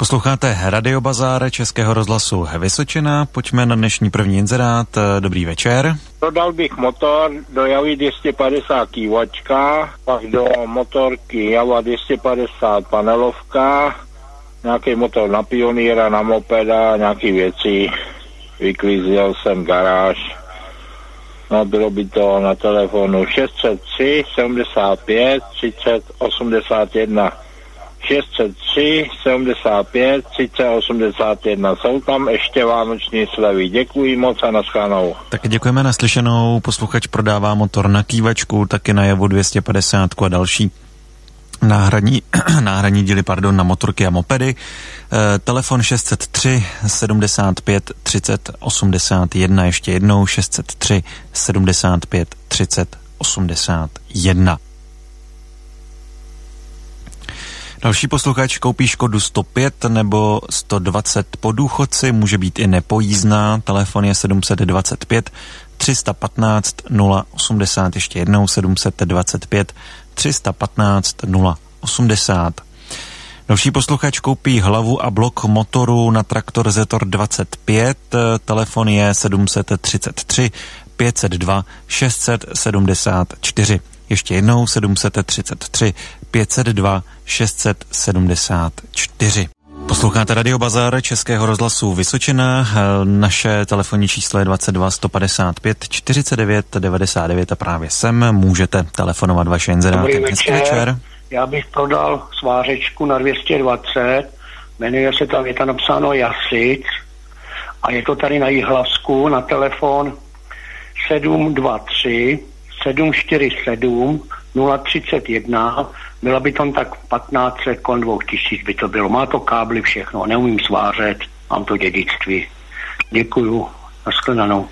Posloucháte Radio Bazár Českého rozhlasu Vysočina. Pojďme na dnešní první inzerát. Dobrý večer. Prodal bych motor do Javy 250 kývačka, pak do motorky Java 250 panelovka, nějaký motor na pionýra, na mopeda, nějaký věci. Vyklízel jsem garáž. No, bylo by to na telefonu 603 75 30 81. 603 75 30 81. Jsou tam ještě vánoční slevy. Děkuji moc a naschánou. Tak děkujeme naslyšenou. Posluchač prodává motor na kývačku, taky na Javu 250 a další náhradní, náhradní díly pardon, na motorky a mopedy. E, telefon 603 75 30 81, ještě jednou 603 75 30 81. Další posluchač koupí Škodu 105 nebo 120 po důchodci, může být i nepojízdná, telefon je 725 315 080, ještě jednou 725 315 080. Další posluchač koupí hlavu a blok motoru na traktor Zetor 25, telefon je 733 502 674. Ještě jednou 733 502 674. Posloucháte Radio Bazar Českého rozhlasu Vysočina. Naše telefonní číslo je 22 155 49 99 a právě sem můžete telefonovat vaše inzeráty. Dobrý večer. večer. Já bych prodal svářečku na 220, jmenuje se tam, je tam napsáno Jasic a je to tady na Jihlavsku na telefon 723 747 031 byla by tam tak 1500 kon 2000 by to bylo. Má to kábly všechno, neumím svářet, mám to dědictví. Děkuju, nashledanou.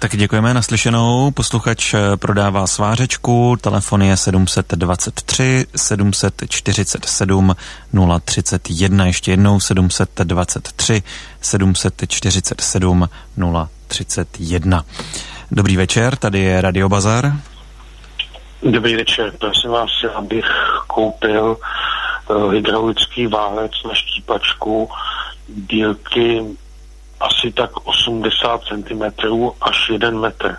Tak děkujeme naslyšenou. Posluchač eh, prodává svářečku, telefon je 723 747 031, ještě jednou 723 747 031. Dobrý večer, tady je Radio Bazar. Dobrý večer, prosím vás, já bych koupil uh, hydraulický válec na štípačku dílky asi tak 80 cm až 1 metr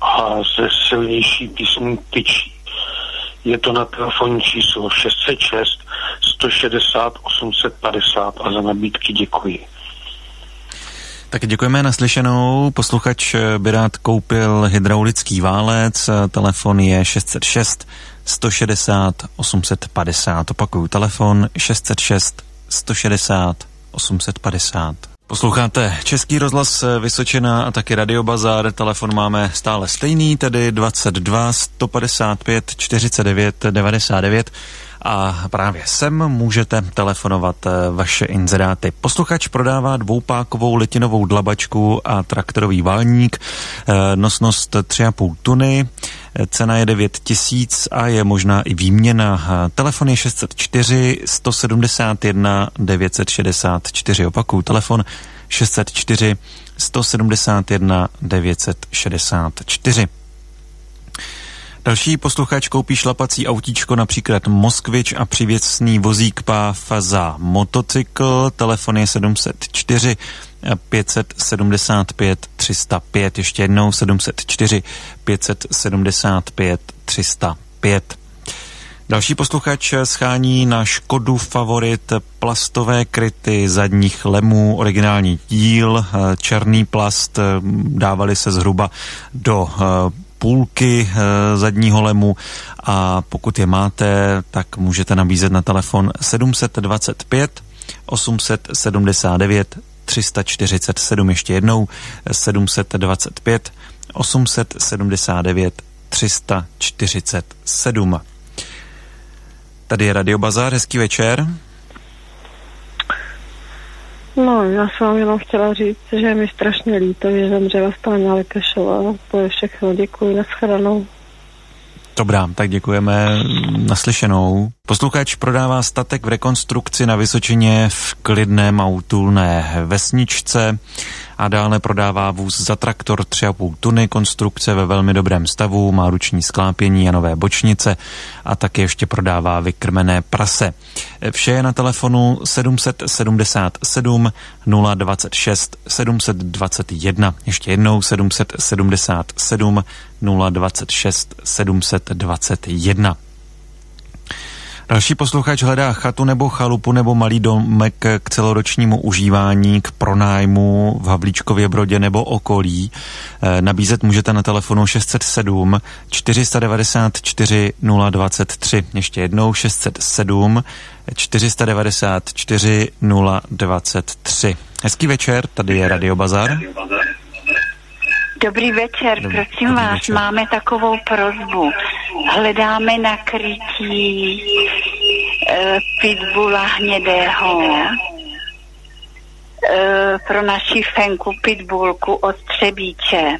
a ze silnější písní tyčí. Je to na telefonní číslo 606 160 850 a za nabídky děkuji. Tak děkujeme naslyšenou. Posluchač by rád koupil hydraulický válec. Telefon je 606 160 850. Opakuju, telefon 606 160 850. Posloucháte Český rozhlas Vysočina a taky Radio Bazar. Telefon máme stále stejný, tedy 22 155 49 99 a právě sem můžete telefonovat eh, vaše inzeráty. Posluchač prodává dvoupákovou litinovou dlabačku a traktorový válník, eh, nosnost 3,5 tuny, eh, cena je 9 tisíc a je možná i výměna. Telefon je 604 171 964. Opakuju, telefon 604 171 964. Další posluchač koupí šlapací autíčko, například Moskvič a přivěcný vozík PÁV za motocykl. Telefon je 704 575 305. Ještě jednou 704 575 305. Další posluchač schání na Škodu Favorit plastové kryty zadních lemů, originální díl, černý plast, dávali se zhruba do půlky e, zadního lemu a pokud je máte, tak můžete nabízet na telefon 725 879 347 ještě jednou 725 879 347. Tady je Radio Bazar, hezký večer. No, já jsem jenom chtěla říct, že je mi strašně líto, že zemřela Stáňa Lekešová. To je všechno, děkuji, nashledanou. Dobrá, tak děkujeme naslyšenou. Posluchač prodává statek v rekonstrukci na Vysočině v klidném a útulné vesničce a dále prodává vůz za traktor 3,5 tuny, konstrukce ve velmi dobrém stavu, má ruční sklápění a nové bočnice a taky ještě prodává vykrmené prase. Vše je na telefonu 777 026 721. Ještě jednou 777 026 721. Další posluchač hledá chatu nebo chalupu nebo malý domek k celoročnímu užívání, k pronájmu v Havlíčkově Brodě nebo okolí. E, nabízet můžete na telefonu 607 494 023. Ještě jednou 607 494 023. Hezký večer, tady je Radio Bazar. Dobrý večer, Dobrý, prosím dobrý vás, večer. máme takovou prozbu. Hledáme na krytí e, pitbula hnědého e, pro naši fenku pitbulku od Třebíče.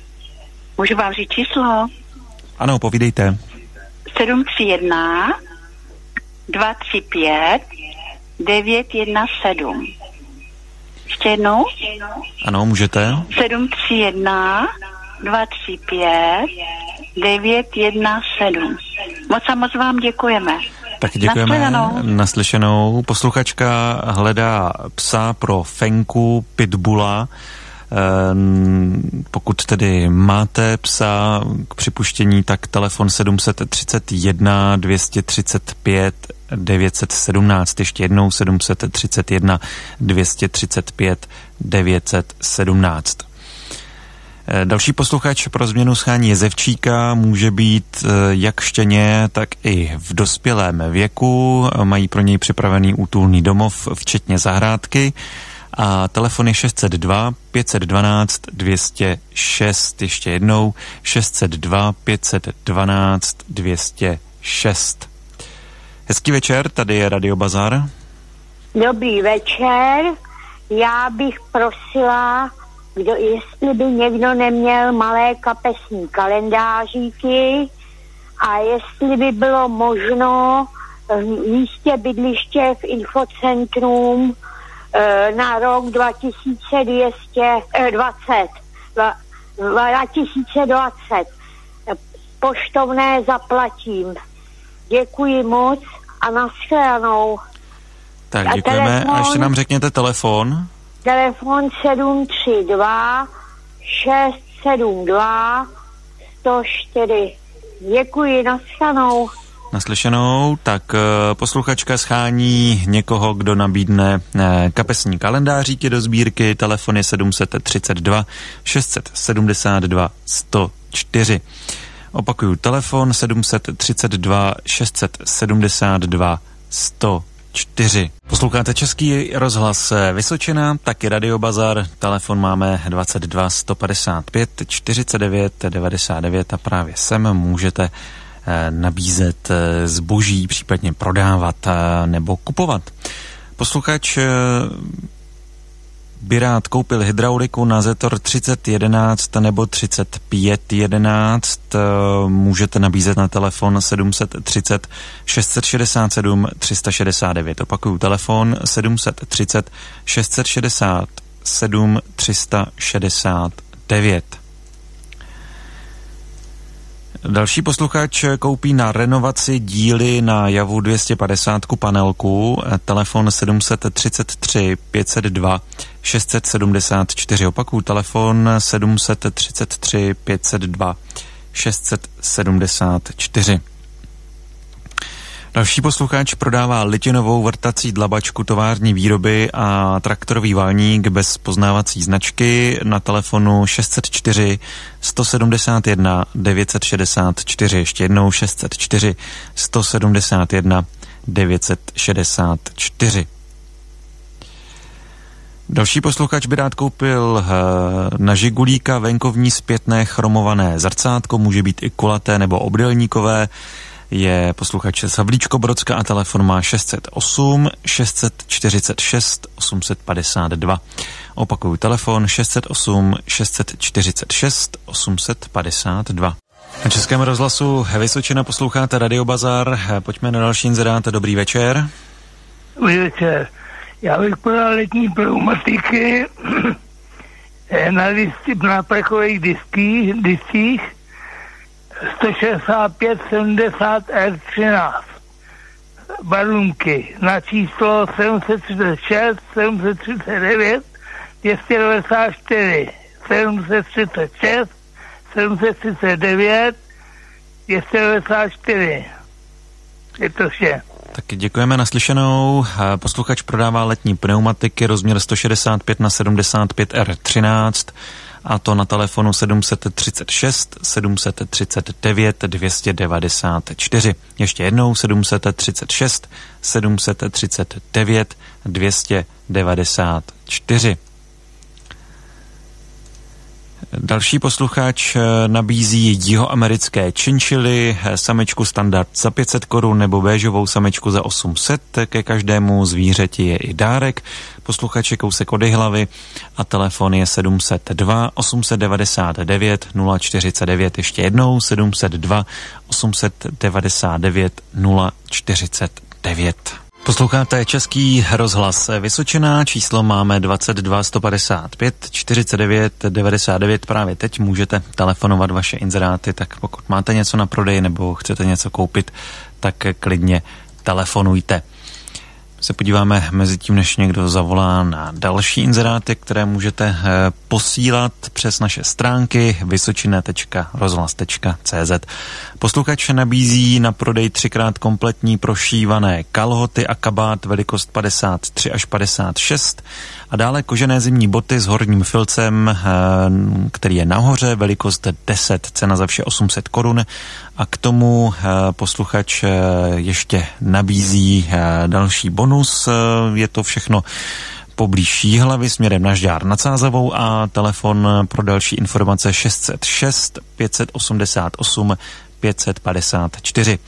Můžu vám říct číslo? Ano, povídejte. 731 235 917. Ještě jednou? Ano, můžete. 731 235 917. Moc a moc vám děkujeme. Tak děkujeme. Naslyšenou. Naslyšenou. Posluchačka hledá psa pro Fenku Pitbula. Pokud tedy máte psa k připuštění, tak telefon 731 235 917, ještě jednou 731 235 917. Další posluchač pro změnu schání jezevčíka může být eh, jak štěně, tak i v dospělém věku. Mají pro něj připravený útulný domov, včetně zahrádky. A telefon je 602 512 206. Ještě jednou 602 512 206. Hezký večer, tady je Radio Bazar. Dobrý večer, já bych prosila, kdo, jestli by někdo neměl malé kapesní kalendáříky a jestli by bylo možno v místě bydliště v infocentrum e, na rok 2220, 2020 poštovné zaplatím. Děkuji moc a nashledanou. Tak a děkujeme. Telefon, a ještě nám řekněte telefon. Telefon 732 672 104. Děkuji, nashledanou. Naslyšenou, tak uh, posluchačka schání někoho, kdo nabídne uh, kapesní kalendáříky do sbírky. Telefon je 732 672 104. Opakuju, telefon 732 672 104. Posloucháte Český rozhlas Vysočina, taky Radio Bazar, telefon máme 22 155 49 99 a právě sem můžete eh, nabízet eh, zboží, případně prodávat eh, nebo kupovat. Posluchač by rád koupil hydrauliku na Zetor 3011 nebo 3511, eh, můžete nabízet na telefon 730 667 369. Opakuju, telefon 730 667 369. Další posluchač koupí na renovaci díly na Javu 250 panelku, telefon 733 502 674. Opakuju, telefon 733 502 674. Další posluchač prodává litinovou vrtací dlabačku tovární výroby a traktorový válník bez poznávací značky na telefonu 604 171 964. Ještě jednou 604 171 964. Další posluchač by rád koupil eh, na Žigulíka venkovní zpětné chromované zrcátko, může být i kulaté nebo obdelníkové je posluchač z Havlíčko Brodska a telefon má 608 646 852. Opakuju telefon 608 646 852. Na Českém rozhlasu Vysočina posloucháte Radio Bazar. Pojďme na další inzerát. Dobrý večer. Dobrý večer. Já bych podal letní pneumatiky na, disky, na plechových diských, diských 165 70 R13 balunky na číslo 736 739 294 736 739 294 je to vše. Taky děkujeme naslyšenou. Posluchač prodává letní pneumatiky rozměr 165 na 75 R13 a to na telefonu 736 739 294. Ještě jednou 736 739 294. Další posluchač eh, nabízí jihoamerické činčily, eh, samečku standard za 500 korun nebo béžovou samečku za 800. Ke každému zvířeti je i dárek. Posluchač je kousek od hlavy a telefon je 702 899 049. Ještě jednou 702 899 049. Posloucháte Český rozhlas Vysočená, číslo máme 22 155 49 99, právě teď můžete telefonovat vaše inzeráty, tak pokud máte něco na prodej nebo chcete něco koupit, tak klidně telefonujte se podíváme mezi tím, než někdo zavolá na další inzeráty, které můžete eh, posílat přes naše stránky vysočina.rozhlas.cz. Posluchač nabízí na prodej třikrát kompletní prošívané kalhoty a kabát velikost 53 až 56 a dále kožené zimní boty s horním filcem, eh, který je nahoře, velikost 10, cena za vše 800 korun a k tomu eh, posluchač eh, ještě nabízí další bonus. Je to všechno poblíž hlavy směrem na Žďár nad Sázavou a telefon pro další informace 606 588 554.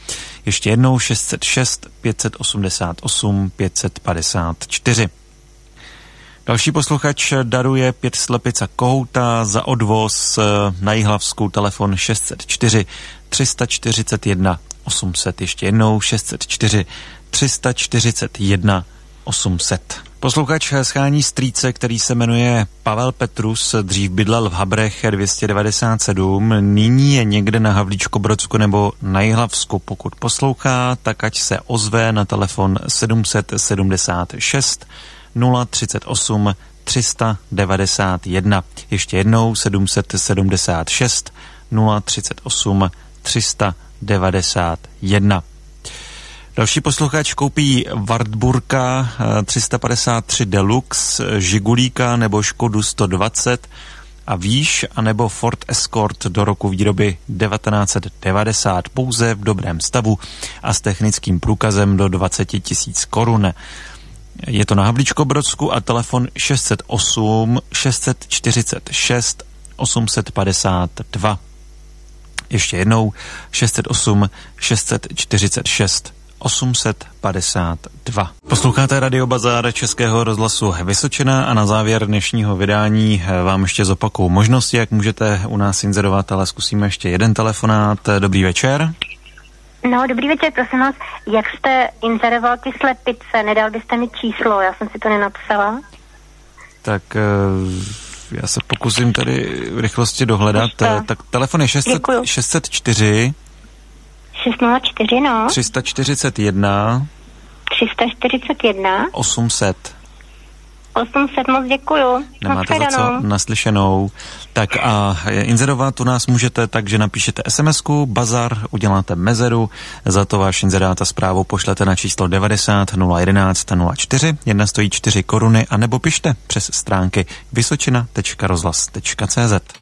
Ještě jednou 606 588 554. Další posluchač daruje pět slepica kohouta za odvoz eh, na Jihlavskou telefon 604 341 800. Ještě jednou 604 341 800. Posluchač schání strýce, který se jmenuje Pavel Petrus, dřív bydlel v Habrech 297, nyní je někde na Havlíčko-Brodsku nebo na Jihlavsku. Pokud poslouchá, tak ať se ozve na telefon 776 038 391. Ještě jednou 776 038 391. Další posluchač koupí Wartburka 353 eh, Deluxe, Žigulíka nebo Škodu 120 a výš, anebo Ford Escort do roku výroby 1990 pouze v dobrém stavu a s technickým průkazem do 20 tisíc korun. Je to na Havlíčko-Brodsku a telefon 608 646 852. Ještě jednou 608 646 852. Posloucháte Radio Bazár Českého rozhlasu Vysočina a na závěr dnešního vydání vám ještě zopakuju možnosti, jak můžete u nás inzerovat, ale zkusíme ještě jeden telefonát. Dobrý večer. No, dobrý večer, prosím vás. Jak jste inzeroval ty slepice? Nedal byste mi číslo, já jsem si to nenapsala. Tak eh, já se pokusím tady v rychlosti dohledat. Ještě. Tak telefon je 600, 604 604, no. 341 341 800 800, moc děkuju. Nemáte za co naslyšenou. Tak a inzerovat u nás můžete tak, že napíšete SMS-ku, bazar, uděláte mezeru, za to váš inzerát a zprávu pošlete na číslo 90 011 04, jedna stojí 4 koruny, a nebo pište přes stránky vysočina.rozhlas.cz.